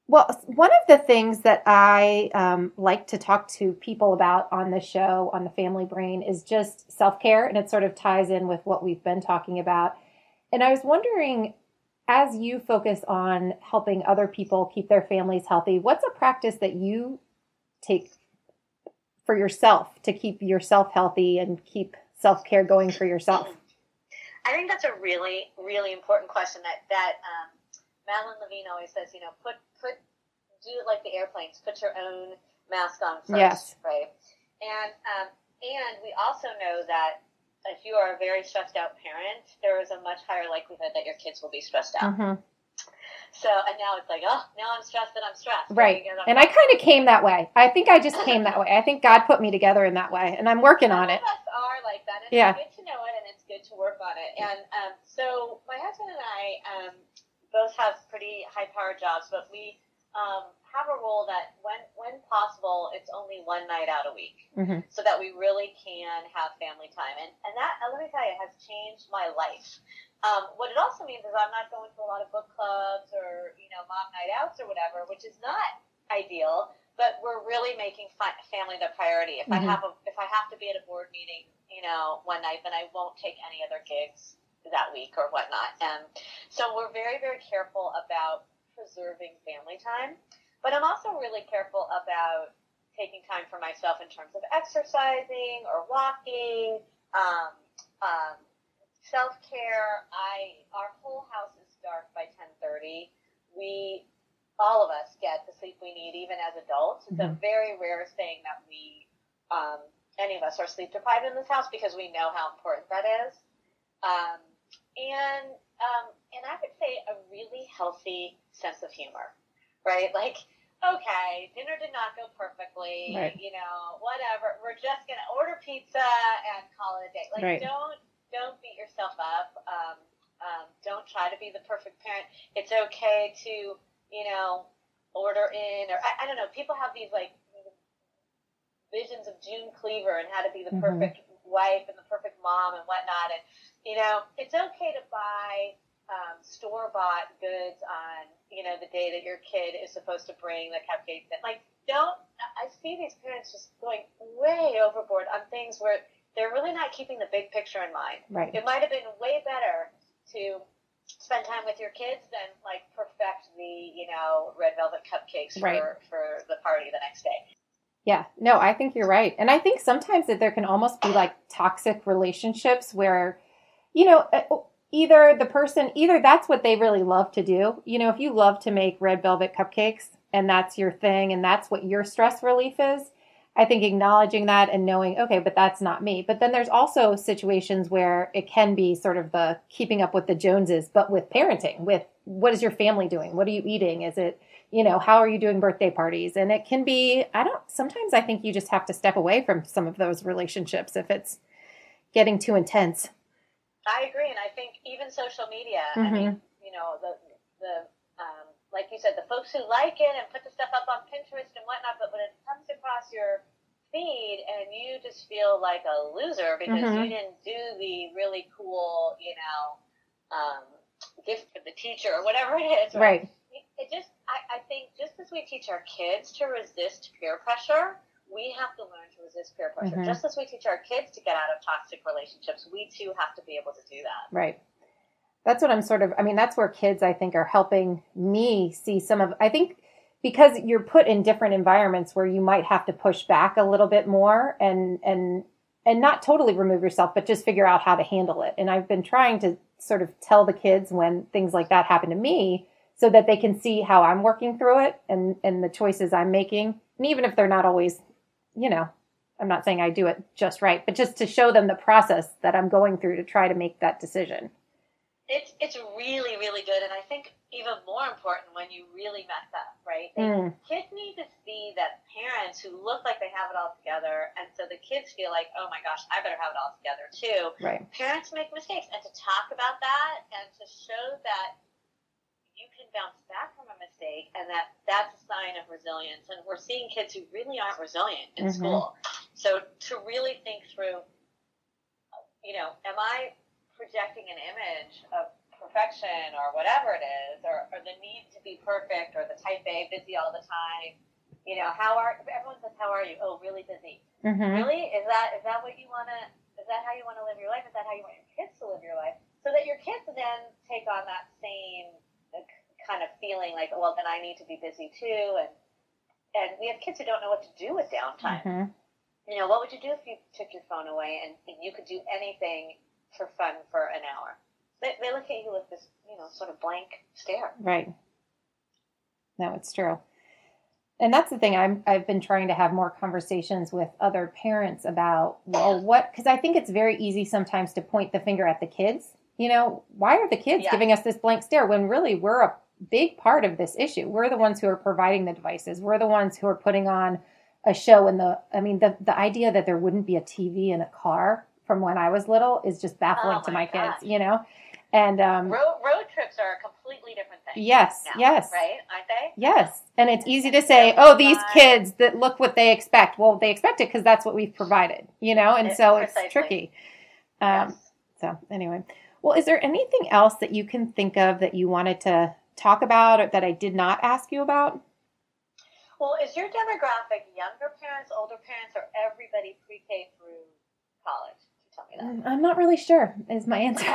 Well, one of the things that I um, like to talk to people about on the show on the Family Brain is just self care, and it sort of ties in with what we've been talking about and I was wondering, as you focus on helping other people keep their families healthy, what's a practice that you take for yourself to keep yourself healthy and keep self care going for yourself? I think that's a really, really important question that that um, Madeline Levine always says. You know, put put do it like the airplanes. Put your own mask on first, yes. right? And um, and we also know that if you are a very stressed out parent, there is a much higher likelihood that your kids will be stressed out. Mm-hmm. So, and now it's like, oh, now I'm stressed and I'm stressed. Right. And I kind of came that way. I think I just came that way. I think God put me together in that way, and I'm working on it. Some of us are like that, and yeah. it's good to know it, and it's good to work on it. And um, so, my husband and I um, both have pretty high power jobs, but we um, have a rule that when when possible, it's only one night out a week, mm-hmm. so that we really can have family time. And and that let me tell you has changed my life. Um, what it also means is I'm not going to a lot of book clubs or you know mom night outs or whatever, which is not ideal. But we're really making fi- family the priority. If mm-hmm. I have a if I have to be at a board meeting, you know, one night, then I won't take any other gigs that week or whatnot. And so we're very very careful about preserving family time. But I'm also really careful about taking time for myself in terms of exercising or walking, um, um, self care. I our whole house is dark by ten thirty. We all of us get the sleep we need, even as adults. It's mm-hmm. a very rare thing that we um, any of us are sleep deprived in this house because we know how important that is. Um, and um, and I would say a really healthy sense of humor right? Like, okay, dinner did not go perfectly, right. you know, whatever. We're just gonna order pizza and call it a day. Like, right. don't don't beat yourself up. Um, um, don't try to be the perfect parent. It's okay to, you know, order in or I, I don't know. People have these like visions of June Cleaver and how to be the mm-hmm. perfect wife and the perfect mom and whatnot. And you know, it's okay to buy um, store bought goods on you know the day that your kid is supposed to bring the cupcakes. And like, don't I see these parents just going way overboard on things where they're really not keeping the big picture in mind. Right. It might have been way better to spend time with your kids than like perfect the you know red velvet cupcakes right. for for the party the next day. Yeah, no, I think you're right. And I think sometimes that there can almost be like toxic relationships where, you know, either the person either that's what they really love to do. You know if you love to make red velvet cupcakes and that's your thing and that's what your stress relief is i think acknowledging that and knowing okay but that's not me. But then there's also situations where it can be sort of the keeping up with the joneses but with parenting with what is your family doing? What are you eating? Is it you know how are you doing birthday parties and it can be i don't sometimes i think you just have to step away from some of those relationships if it's getting too intense I agree, and I think even social media. I Mhm. mean, you know, the the um, like you said, the folks who like it and put the stuff up on Pinterest and whatnot, but when it comes across your feed and you just feel like a loser because Mhm. you didn't do the really cool, you know, um, gift for the teacher or whatever it is, Right. It, it just, I, I think, just as we teach our kids to resist peer pressure, we have to learn to resist peer pressure. Mhm. Just as we teach our kids to get out of toxic relationships, we too have to be able to do that. Right. That's what I'm sort of, I mean, that's where kids, I think, are helping me see some of, I think because you're put in different environments where you might have to push back a little bit more and, and, and not totally remove yourself, but just figure out how to handle it. And I've been trying to sort of tell the kids when things like that happen to me so that they can see how I'm working through it and, and the choices I'm making. And even if they're not always, you know, I'm not saying I do it just right, but just to show them the process that I'm going through to try to make that decision. It's it's really really good, and I think even more important when you really mess up, right? Mm. Kids need to see that parents who look like they have it all together, and so the kids feel like, oh my gosh, I better have it all together too. Right. Parents make mistakes, and to talk about that and to show that you can bounce back from a mistake, and that that's a sign of resilience. And we're seeing kids who really aren't resilient in Mhm. school. So to really think through, you know, am I projecting an image of perfection or whatever it is, or, or the need to be perfect, or the type A, busy all the time. You know, how are everyone says, "How are you?" Oh, really busy. Mm-hmm. Really? Is that is that what you want to? Is that how you want to live your life? Is that how you want your kids to live your life? So that your kids then take on that same kind of feeling, like, well, then I need to be busy too, and and we have kids who don't know what to do with downtime Mm-hmm. you know, what would you do if you took your phone away and, and you could do anything for fun for an hour? They, they look at you with this, you know, sort of blank stare. Right. No, it's true. And that's the thing. I'm I've been trying to have more conversations with other parents about well, what because I think it's very easy sometimes to point the finger at the kids. You know, why are the kids Yeah. giving us this blank stare when really we're a big part of this issue? We're the ones who are providing the devices. We're the ones who are putting on a show and the I mean the the idea that there wouldn't be a TV in a car from when I was little is just baffling Oh to my my gosh. kids, you know. And um Road, road trips are a completely different thing. yes, now, yes. Right? Aren't they? Yes. And it's easy to say, oh, these kids that look what they expect. Well, they expect it because that's what we've provided, you know? And so it's precisely. tricky. Um, yes. So, anyway. Well, is there anything else that you can think of that you wanted to talk about or that I did not ask you about? Well, is your demographic younger parents, older parents, or everybody pre-K through college? Tell me that. Mm, I'm not really sure, is my answer.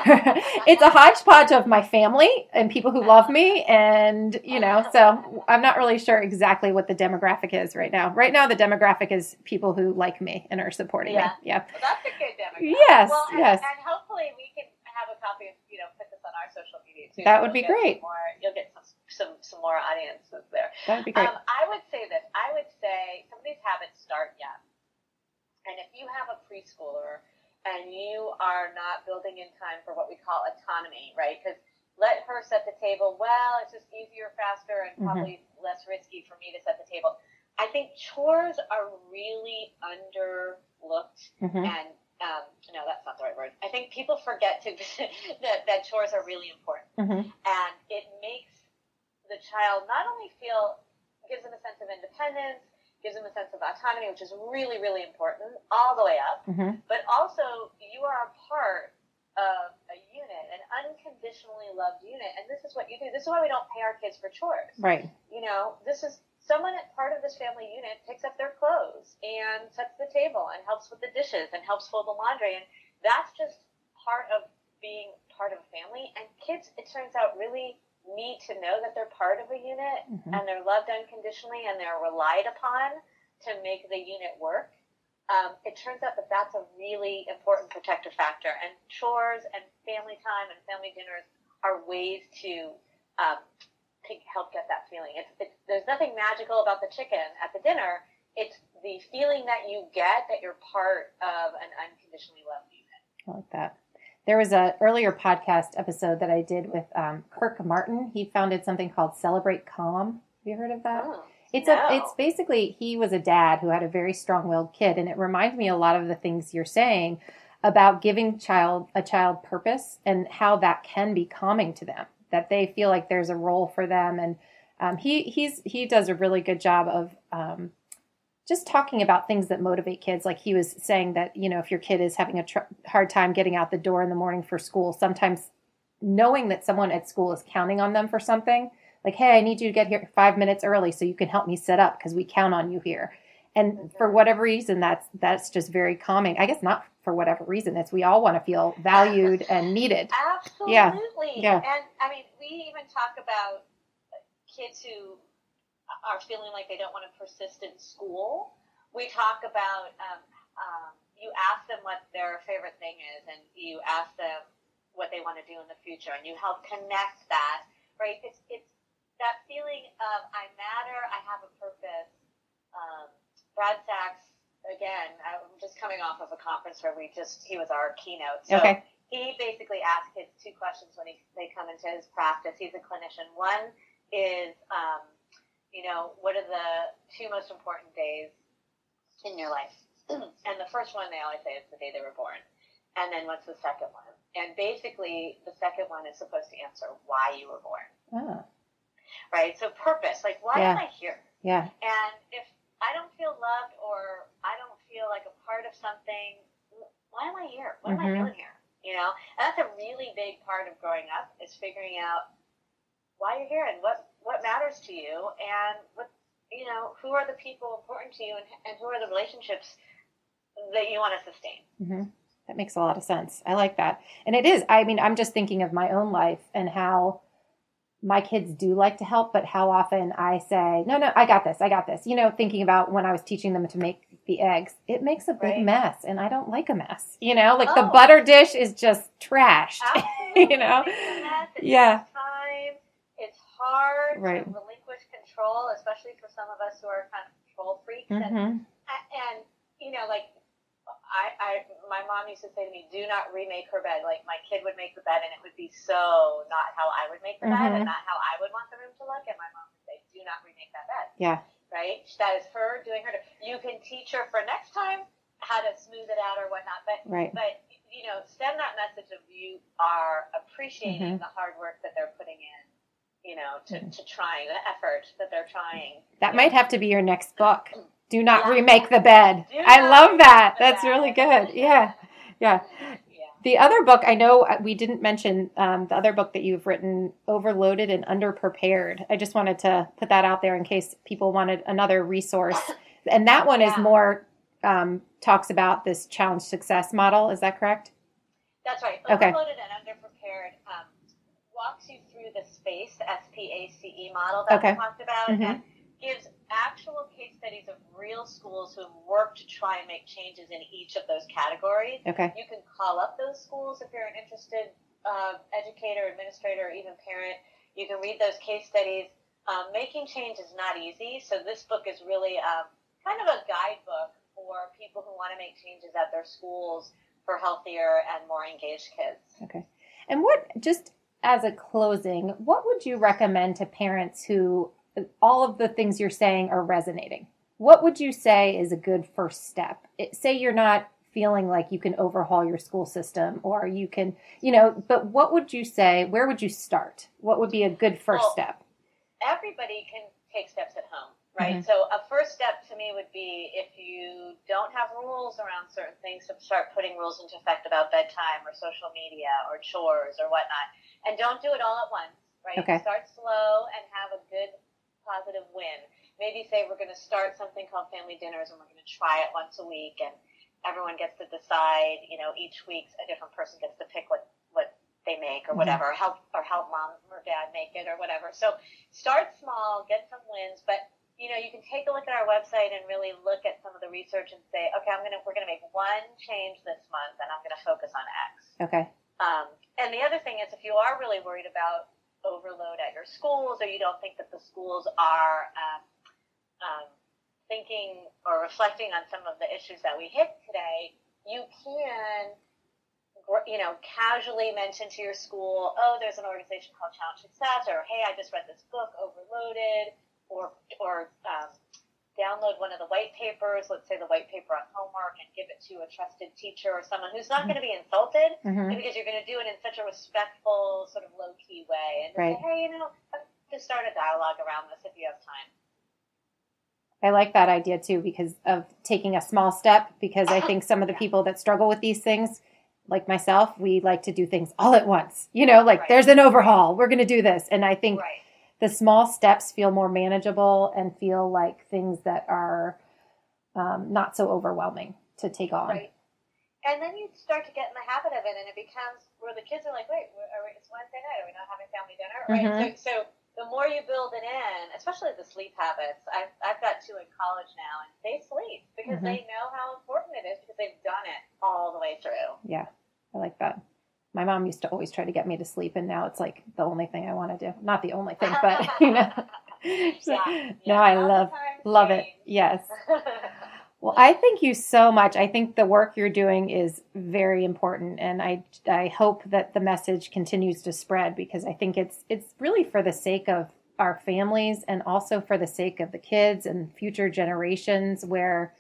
it's a hodgepodge of my family and people who love me. And, you know, so I'm not really sure exactly what the demographic is right now. Right now, the demographic is people who like me and are supporting Yeah. me. Yeah. Well, that's a good demographic. Yes, Well, and, yes. And hopefully we can have a copy of, you know, on our social media too. That would be great. More, you'll get some, some, some more audiences there. That would be great. Um, I would say this. I would say some of these habits start young. And if you have a preschooler and you are not building in time for what we call autonomy, right? Because let her set the table. Well, it's just easier, faster, and Mhm. probably less risky for me to set the table. I think chores are really underlooked Mhm. and um, no, that's not the right word. I think people forget to that, that chores are really important, Mhm. and it makes the child not only feel gives them a sense of independence, gives them a sense of autonomy, which is really really important all the way up, Mhm. but also you are a part of a unit, an unconditionally loved unit, and this is what you do. This is why we don't pay our kids for chores Right. you know, this is someone at part of this family unit picks up their clothes and sets the table and helps with the dishes and helps fold the laundry. And that's just part of being part of a family. And kids, it turns out, really need to know that they're part of a unit Mhm. and they're loved unconditionally and they're relied upon to make the unit work. Um, it turns out that that's a really important protective factor. And chores and family time and family dinners are ways to um, to help get that feeling. It's, it's there's nothing magical about the chicken at the dinner. It's the feeling that you get that you're part of an unconditionally loved unit. I like that. There was a earlier podcast episode that I did with um, Kirk Martin. He founded something called Celebrate Calm. Have you heard of that? Oh, It's no. a it's basically he was a dad who had a very strong-willed kid and it reminds me a lot of the things you're saying about giving child a child purpose and how that can be calming to them that they feel like there's a role for them. And um, he he's he does a really good job of um, just talking about things that motivate kids. Like he was saying that you know if your kid is having a tr- hard time getting out the door in the morning for school sometimes knowing that someone at school is counting on them for something like hey i need you to get here five minutes early so you can help me set up because we count on you here. And for whatever reason that's that's just very calming. I guess not for whatever reason it's we all want to feel valued and needed Absolutely. Yeah. Yeah. And I mean, we even talk about kids who are feeling like they don't want to persist in school. We talk about um, um, you ask them what their favorite thing is, and you ask them what they want to do in the future, and you help connect that. Right? It's it's that feeling of I matter, I have a purpose. Um, Brad Sachs, again, I'm just coming off of a conference where we just he was our keynote. So Okay. he basically asks kids two questions when he, they come into his practice. He's a clinician. One is, um, you know, what are the two most important days in your life? and the first one they always say is the day they were born. And then what's the second one? And basically, the second one is supposed to answer why you were born, oh, right? So purpose, like why am I here? yeah And if I don't feel loved or I don't feel like a part of something, why am I here? What am I Mhm. doing here? You know, and that's a really big part of growing up is figuring out why you're here and what what matters to you and what you know who are the people important to you and, and who are the relationships that you want to sustain. hmm That makes a lot of sense. I like that. And it is, I mean, I'm just thinking of my own life and how my kids do like to help, but how often I say, no, no, I got this, I got this. You know, thinking about when I was teaching them to make the eggs, it makes a big Right. mess and I don't like a mess. You know, like the Oh. butter dish is just trashed. You know? It Yeah. time. It's hard Right. to relinquish control, especially for some of us who are kind of control freaks. And hmm A- and you know like I, I my mom used to say to me do not remake her bed like my kid would make the bed and it would be so not how i would make the bed Mhm. and not how i would want the room to look and my mom would say do not remake that bed Yeah. right that is her doing her you can teach her for next time how to smooth it out or whatnot but Right. but you know send that message of you are appreciating Mhm. the hard work that they're putting in you know to, to trying the effort that they're trying That might have to be your next book. Do not Yeah. remake the bed. Do I love that. That's bed. really good. Yeah. Yeah. yeah The other book, I know uh, we didn't mention um, the other book that you've written, Overloaded and Underprepared. I just wanted to put that out there in case people wanted another resource. And that one is more um, talks about this challenge success model. Is that correct? That's right. Okay. Overloaded and underprepared um, walks you through the SPACE, S-P-A-C-E E model that Okay. we talked about, Mhm. and gives actual case studies of real schools who have worked to try and make changes in each of those categories. Okay. You can call up those schools if you're an interested uh, educator, administrator, or even parent. You can read those case studies. Um, making change is not easy, so this book is really um, kind of a guidebook for people who want to make changes at their schools for healthier and more engaged kids. Okay. And what, just as a closing, what would you recommend to parents who all of the things you're saying are resonating? What would you say is a good first step? It, say you're not feeling like you can overhaul your school system or you can, you know, but what would you say? Where would you start? What would be a good first Well, step? everybody can take steps at home, right? Mm-hmm. So a first step to me would be if you don't have rules around certain things, to start putting rules into effect about bedtime or social media or chores or whatnot, and don't do it all at once, right? Okay. Start slow and have a good positive win. Maybe say we're going to start something called family dinners and we're going to try it once a week and everyone gets to decide, you know, each week a different person gets to pick what, what they make or Mhm. whatever, or help, or help mom or dad make it or whatever. So start small, get some wins, but you know, you can take a look at our website and really look at some of the research and say, okay, I'm going to, we're going to make one change this month and I'm going to focus on X. Okay. Um, and the other thing is, if you are really worried about overload at your schools, or you don't think that the schools are um, um, thinking or reflecting on some of the issues that we hit today, you can, you know, casually mention to your school, "Oh, there's an organization called Challenge Success," or "Hey, I just read this book, Overloaded," or or um, download one of the white papers, let's say the white paper on homework, and give it to a trusted teacher or someone who's not going to be insulted Mhm. because you're going to do it in such a respectful, sort of low key way, and Right. say, hey, you know, just start a dialogue around this if you have time. I like that idea too because of taking a small step. Because I think some of the people that struggle with these things, like myself, we like to do things all at once. You know, like Right. there's an overhaul, we're going to do this. And I think Right. The small steps feel more manageable and feel like things that are um, not so overwhelming to take on. Right. And then you start to get in the habit of it, and it becomes where the kids are like, wait, are we, it's Wednesday night. Are we not having family dinner? Right. Mhm. So, so the more you build it in, especially the sleep habits, I've, I've got two in college now, and they sleep because Mhm. they know how important it is because they've done it all the way through. Yeah, I like that. My mom used to always try to get me to sleep, and now it's like the only thing I want to do. Not the only thing, but you know. So Yeah, now I love love it. Yes. Well, I thank you so much. I think the work you're doing is very important, and I I hope that the message continues to spread because I think it's it's really for the sake of our families and also for the sake of the kids and future generations. Where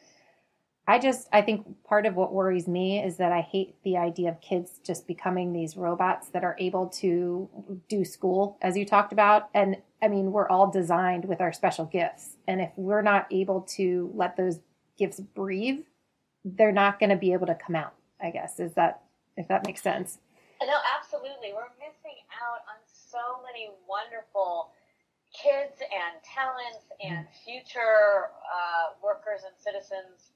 I just I think part of what worries me is that I hate the idea of kids just becoming these robots that are able to do school, as you talked about, and I mean we're all designed with our special gifts, and if we're not able to let those gifts breathe, they're not going to be able to come out. I guess is that if that makes sense. No, absolutely. We're missing out on so many wonderful kids and talents and future uh, workers and citizens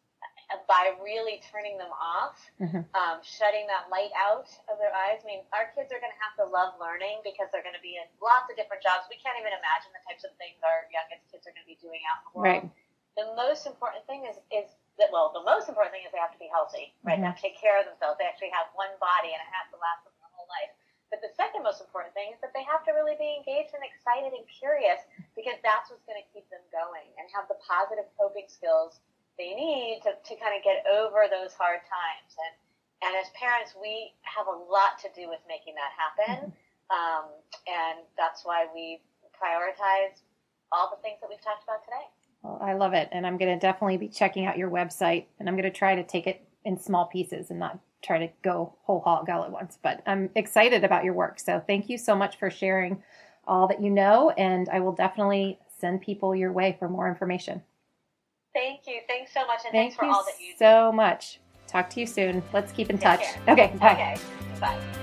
by really turning them off, Mhm. um, shutting that light out of their eyes. I mean, our kids are going to have to love learning because they're going to be in lots of different jobs. We can't even imagine the types of things our youngest kids are going to be doing out in the world Right. the most important thing is is that well the most important thing is they have to be healthy right Mhm. they have to take care of themselves they actually have one body and it has to last them their whole life but the second most important thing is that they have to really be engaged and excited and curious because that's what's going to keep them going and have the positive coping skills they need to, to kind of get over those hard times. And and as parents we have a lot to do with making that happen. Um, and that's why we prioritize all the things that we've talked about today. Well, I love it, and I'm going to definitely be checking out your website, and I'm going to try to take it in small pieces and not try to go whole hog all at once. But I'm excited about your work, so thank you so much for sharing all that you know, and I will definitely send people your way for more information. Thank you. Thanks so much, and Thank thanks for all that you do. so much. Talk to you soon. Let's keep in Take touch. care. Okay, bye. Okay. Bye.